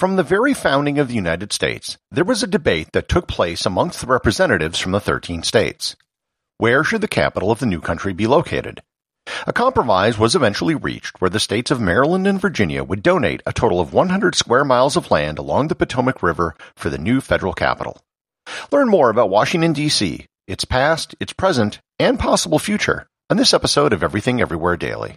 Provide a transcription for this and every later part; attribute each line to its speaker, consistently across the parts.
Speaker 1: From the very founding of the United States, there was a debate that took place amongst the representatives from the 13 states. Where should the capital of the new country be located? A compromise was eventually reached where the states of Maryland and Virginia would donate a total of 100 square miles of land along the Potomac River for the new federal capital. Learn more about Washington, D.C., its past, its present, and possible future on this episode of Everything Everywhere Daily.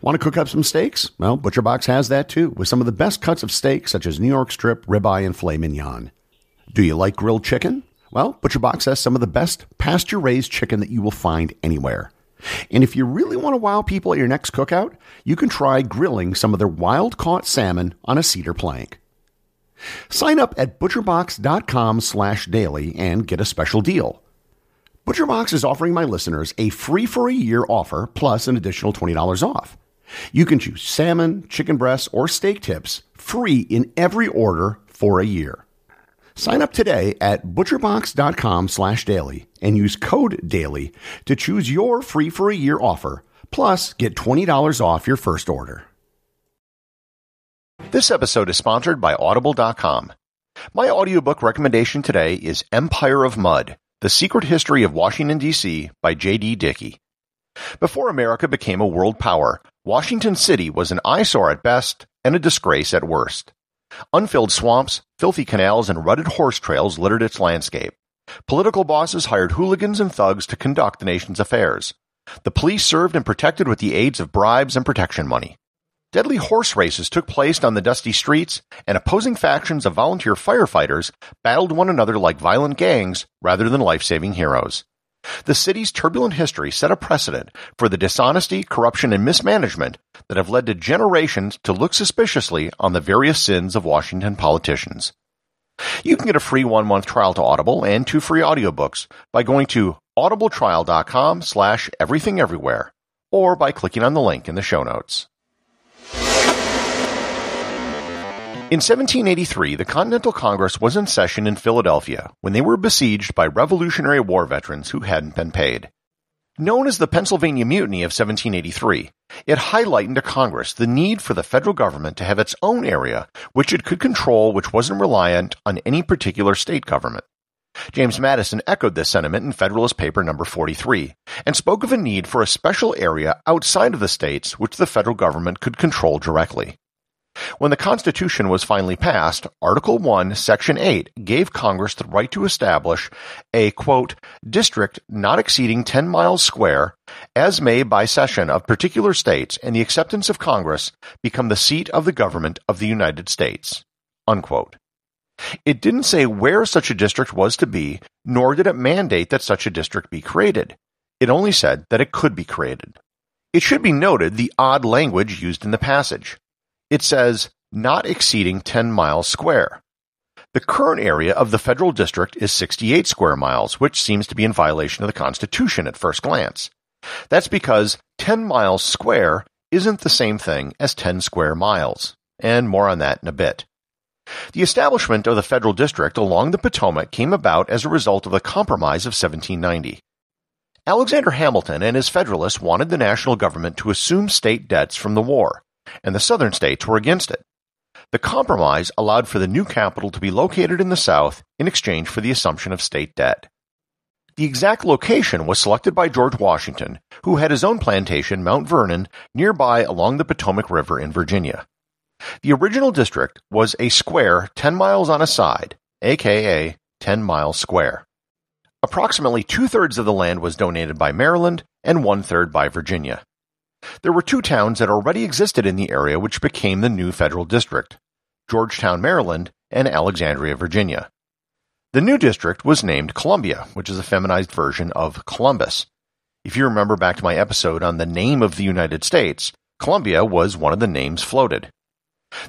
Speaker 2: Want to cook up some steaks? Well, ButcherBox has that too, with some of the best cuts of steak, such as New York strip, ribeye, and filet mignon. Do you like grilled chicken? Well, ButcherBox has some of the best pasture raised chicken that you will find anywhere. And if you really want to wow people at your next cookout, you can try grilling some of their wild caught salmon on a cedar plank. Sign up at butcherbox.com slash daily and get a special deal. ButcherBox is offering my listeners a free for a year offer plus an additional $20 off. You can choose salmon, chicken breasts, or steak tips free in every order for a year. Sign up today at butcherbox.com slash daily and use code daily to choose your free for a year offer, plus get $20 off your first order.
Speaker 1: This episode is sponsored by Audible.com. My audiobook recommendation today is Empire of Mud the Secret History of Washington, D.C. by J.D. Dickey. Before America became a world power, Washington City was an eyesore at best and a disgrace at worst. Unfilled swamps, filthy canals, and rutted horse trails littered its landscape. Political bosses hired hooligans and thugs to conduct the nation's affairs. The police served and protected with the aids of bribes and protection money. Deadly horse races took place on the dusty streets, and opposing factions of volunteer firefighters battled one another like violent gangs rather than life-saving heroes. The city's turbulent history set a precedent for the dishonesty, corruption, and mismanagement that have led to generations to look suspiciously on the various sins of Washington politicians. You can get a free one-month trial to Audible and two free audiobooks by going to audibletrial.com slash everythingeverywhere or by clicking on the link in the show notes. In 1783, the Continental Congress was in session in Philadelphia when they were besieged by Revolutionary War veterans who hadn't been paid. Known as the Pennsylvania Mutiny of 1783, it highlighted to Congress the need for the federal government to have its own area which it could control which wasn't reliant on any particular state government. James Madison echoed this sentiment in Federalist Paper number 43 and spoke of a need for a special area outside of the states which the federal government could control directly. When the Constitution was finally passed, Article 1, Section 8 gave Congress the right to establish a, quote, district not exceeding 10 miles square, as may by cession of particular states and the acceptance of Congress become the seat of the government of the United States, unquote. It didn't say where such a district was to be, nor did it mandate that such a district be created. It only said that it could be created. It should be noted the odd language used in the passage it says not exceeding 10 miles square. The current area of the federal district is 68 square miles, which seems to be in violation of the Constitution at first glance. That's because 10 miles square isn't the same thing as 10 square miles. and more on that in a bit. The establishment of the federal district along the Potomac came about as a result of the Compromise of 1790. Alexander Hamilton and his Federalists wanted the national government to assume state debts from the war, and the southern states were against it. The compromise allowed for the new capital to be located in the South in exchange for the assumption of state debt. The exact location was selected by George Washington, who had his own plantation, Mount Vernon, nearby along the Potomac River in Virginia. The original district was a square 10 miles on a side, aka 10 miles square. Approximately two thirds of the land was donated by Maryland and one third by Virginia. There were two towns that already existed in the area which became the new federal district Georgetown, Maryland, and Alexandria, Virginia. The new district was named Columbia, which is a feminized version of Columbus. If you remember back to my episode on the name of the United States, Columbia was one of the names floated.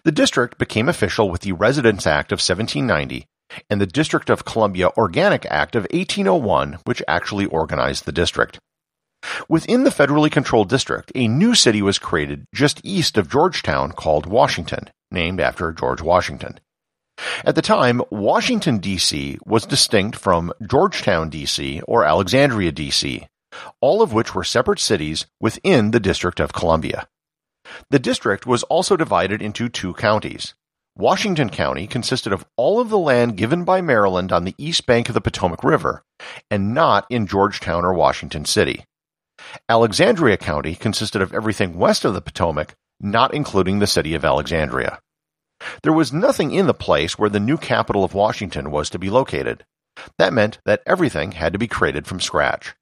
Speaker 1: The district became official with the Residence Act of 1790 and the District of Columbia Organic Act of 1801, which actually organized the district. Within the federally controlled district, a new city was created just east of Georgetown called Washington, named after George Washington. At the time, Washington, D.C. was distinct from Georgetown, D.C. or Alexandria, D.C., all of which were separate cities within the District of Columbia. The district was also divided into two counties. Washington County consisted of all of the land given by Maryland on the east bank of the Potomac River, and not in Georgetown or Washington City. Alexandria County consisted of everything west of the Potomac, not including the city of Alexandria. There was nothing in the place where the new capital of Washington was to be located. That meant that everything had to be created from scratch.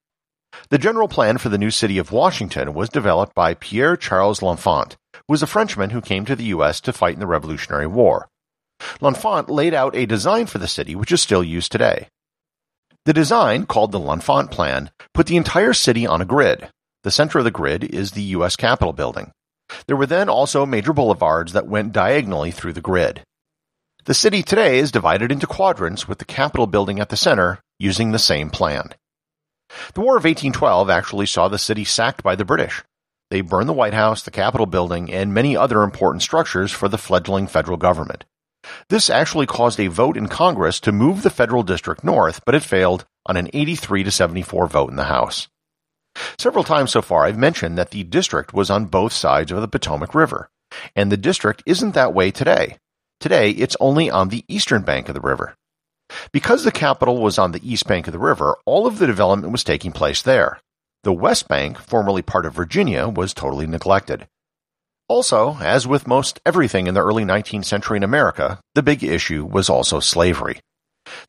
Speaker 1: The general plan for the new city of Washington was developed by Pierre Charles L'Enfant, who was a Frenchman who came to the U.S. to fight in the Revolutionary War. L'Enfant laid out a design for the city which is still used today. The design, called the L'Enfant Plan, put the entire city on a grid. The center of the grid is the U.S. Capitol building. There were then also major boulevards that went diagonally through the grid. The city today is divided into quadrants with the Capitol building at the center using the same plan. The War of 1812 actually saw the city sacked by the British. They burned the White House, the Capitol building, and many other important structures for the fledgling federal government. This actually caused a vote in Congress to move the federal district north, but it failed on an 83 to 74 vote in the House. Several times so far, I've mentioned that the district was on both sides of the Potomac River, and the district isn't that way today. Today, it's only on the eastern bank of the river. Because the capital was on the east bank of the river, all of the development was taking place there. The west bank, formerly part of Virginia, was totally neglected. Also, as with most everything in the early 19th century in America, the big issue was also slavery.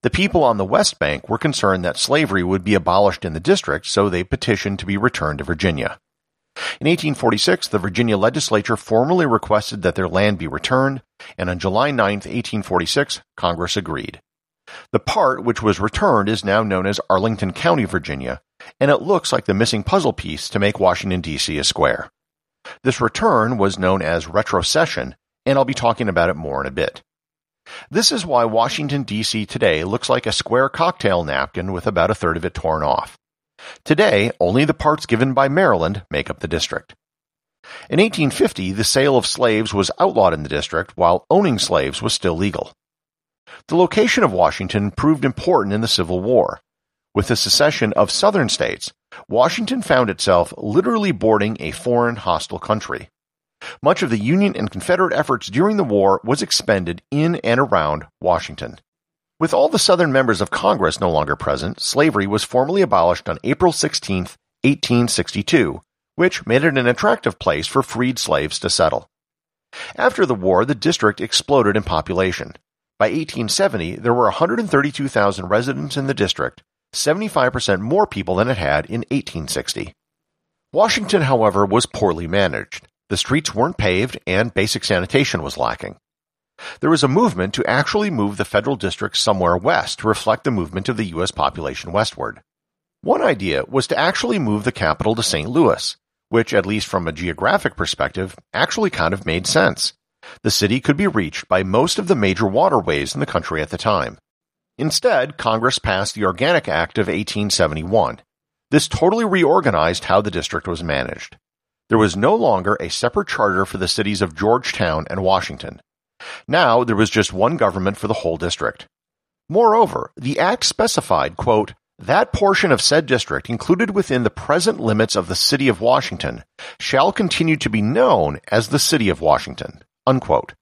Speaker 1: The people on the West Bank were concerned that slavery would be abolished in the district, so they petitioned to be returned to Virginia. In 1846, the Virginia legislature formally requested that their land be returned, and on July 9, 1846, Congress agreed. The part which was returned is now known as Arlington County, Virginia, and it looks like the missing puzzle piece to make Washington, D.C. a square. This return was known as retrocession, and I'll be talking about it more in a bit. This is why Washington, D.C. today looks like a square cocktail napkin with about a third of it torn off. Today, only the parts given by Maryland make up the district. In 1850, the sale of slaves was outlawed in the district, while owning slaves was still legal. The location of Washington proved important in the Civil War. With the secession of southern states, Washington found itself literally boarding a foreign hostile country. Much of the Union and Confederate efforts during the war was expended in and around Washington. With all the Southern members of Congress no longer present, slavery was formally abolished on April 16, 1862, which made it an attractive place for freed slaves to settle. After the war, the district exploded in population. By 1870, there were 132,000 residents in the district, 75% more people than it had in 1860. Washington, however, was poorly managed. The streets weren't paved and basic sanitation was lacking. There was a movement to actually move the federal district somewhere west to reflect the movement of the U.S. population westward. One idea was to actually move the capital to St. Louis, which, at least from a geographic perspective, actually kind of made sense. The city could be reached by most of the major waterways in the country at the time. Instead, Congress passed the Organic Act of 1871. This totally reorganized how the district was managed. there was no longer a separate charter for the cities of Georgetown and Washington. Now there was just one government for the whole district. Moreover, the act specified, quote, that portion of said district included within the present limits of the city of Washington shall continue to be known as the city of Washington. Unquote.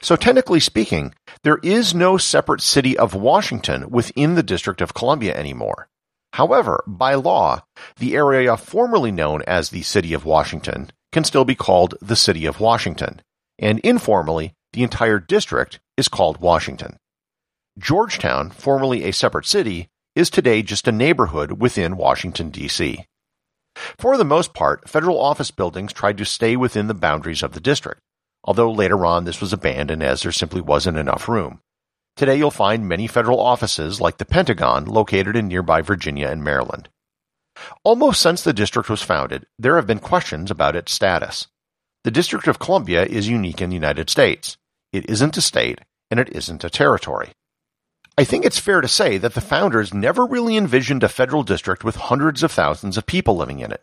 Speaker 1: So technically speaking, there is no separate city of Washington within the District of Columbia anymore. However, by law, the area formerly known as the City of Washington can still be called the City of Washington, and informally, the entire district is called Washington. Georgetown, formerly a separate city, is today just a neighborhood within Washington, D.C. For the most part, federal office buildings tried to stay within the boundaries of the district, although later on this was abandoned as there simply wasn't enough room. Today you'll find many federal offices like the Pentagon located in nearby Virginia and Maryland. Almost since the district was founded, there have been questions about its status. The District of Columbia is unique in the United States. It isn't a state, and it isn't a territory. I think it's fair to say that the founders never really envisioned a federal district with hundreds of thousands of people living in it.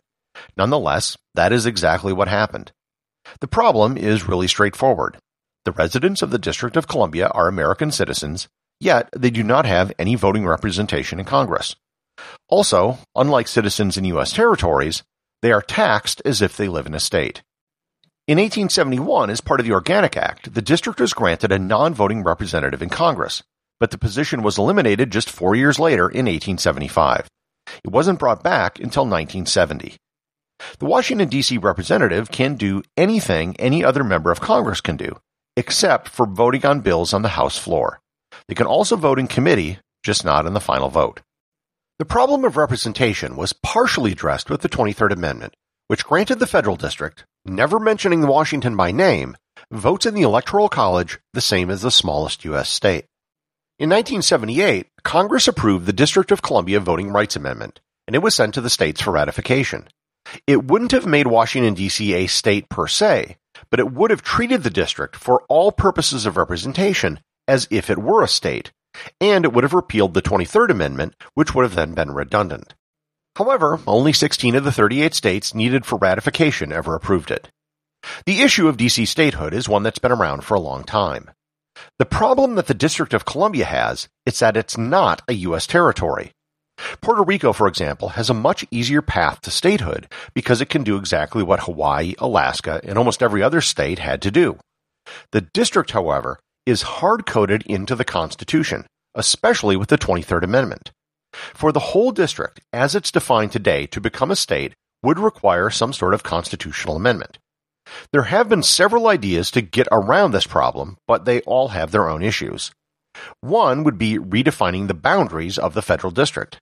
Speaker 1: Nonetheless, that is exactly what happened. The problem is really straightforward. The residents of the District of Columbia are American citizens, yet they do not have any voting representation in Congress. Also, unlike citizens in U.S. territories, they are taxed as if they live in a state. In 1871, as part of the Organic Act, the district was granted a non-voting representative in Congress, but the position was eliminated just four years later in 1875. It wasn't brought back until 1970. The Washington, D.C. representative can do anything any other member of Congress can do, except for voting on bills on the House floor. They can also vote in committee, just not in the final vote. The problem of representation was partially addressed with the 23rd Amendment, which granted the federal district, never mentioning Washington by name, votes in the Electoral College the same as the smallest U.S. state. In 1978, Congress approved the District of Columbia Voting Rights Amendment, and it was sent to the states for ratification. It wouldn't have made Washington, D.C. a state per se, but it would have treated the district for all purposes of representation as if it were a state, and it would have repealed the 23rd Amendment, which would have then been redundant. However, only 16 of the 38 states needed for ratification ever approved it. The issue of DC statehood is one that's been around for a long time. The problem that the District of Columbia has is that it's not a U.S. territory. Puerto Rico, for example, has a much easier path to statehood because it can do exactly what Hawaii, Alaska, and almost every other state had to do. The district, however, is hard coded into the Constitution, especially with the 23rd Amendment. For the whole district, as it's defined today, to become a state would require some sort of constitutional amendment. There have been several ideas to get around this problem, but they all have their own issues. One would be redefining the boundaries of the federal district.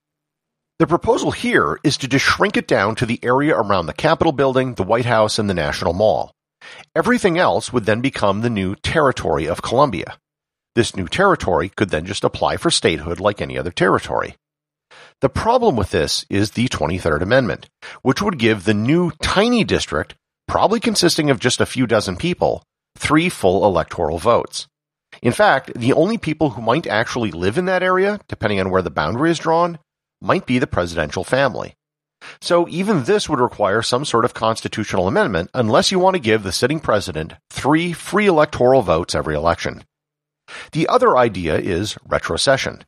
Speaker 1: The proposal here is to just shrink it down to the area around the Capitol building, the White House, and the National Mall. Everything else would then become the new territory of Columbia. This new territory could then just apply for statehood like any other territory. The problem with this is the 23rd Amendment, which would give the new tiny district probably consisting of just a few dozen people, three full electoral votes. In fact, the only people who might actually live in that area, depending on where the boundary is drawn, might be the presidential family. So even this would require some sort of constitutional amendment unless you want to give the sitting president three free electoral votes every election. The other idea is retrocession.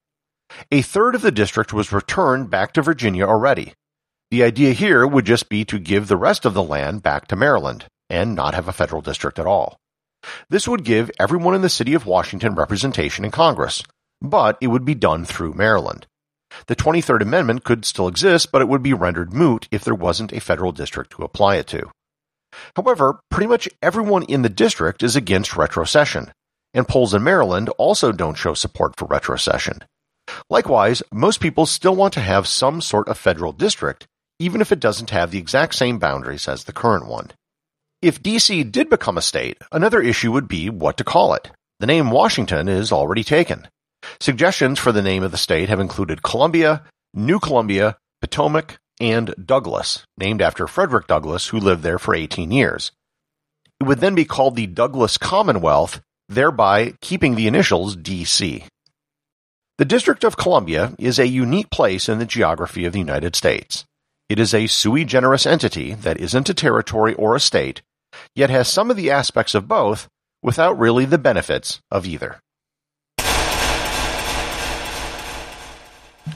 Speaker 1: A third of the district was returned back to Virginia already, the idea here would just be to give the rest of the land back to Maryland and not have a federal district at all. This would give everyone in the city of Washington representation in Congress, but it would be done through Maryland. The 23rd Amendment could still exist, but it would be rendered moot if there wasn't a federal district to apply it to. However, pretty much everyone in the district is against retrocession, and polls in Maryland also don't show support for retrocession. Likewise, most people still want to have some sort of federal district, even if it doesn't have the exact same boundaries as the current one. If DC did become a state, another issue would be what to call it. The name Washington is already taken. Suggestions for the name of the state have included Columbia, New Columbia, Potomac, and Douglass, named after Frederick Douglass, who lived there for 18 years. It would then be called the Douglass Commonwealth, thereby keeping the initials DC. The District of Columbia is a unique place in the geography of the United States. It is a sui generis entity that isn't a territory or a state, yet has some of the aspects of both without really the benefits of either.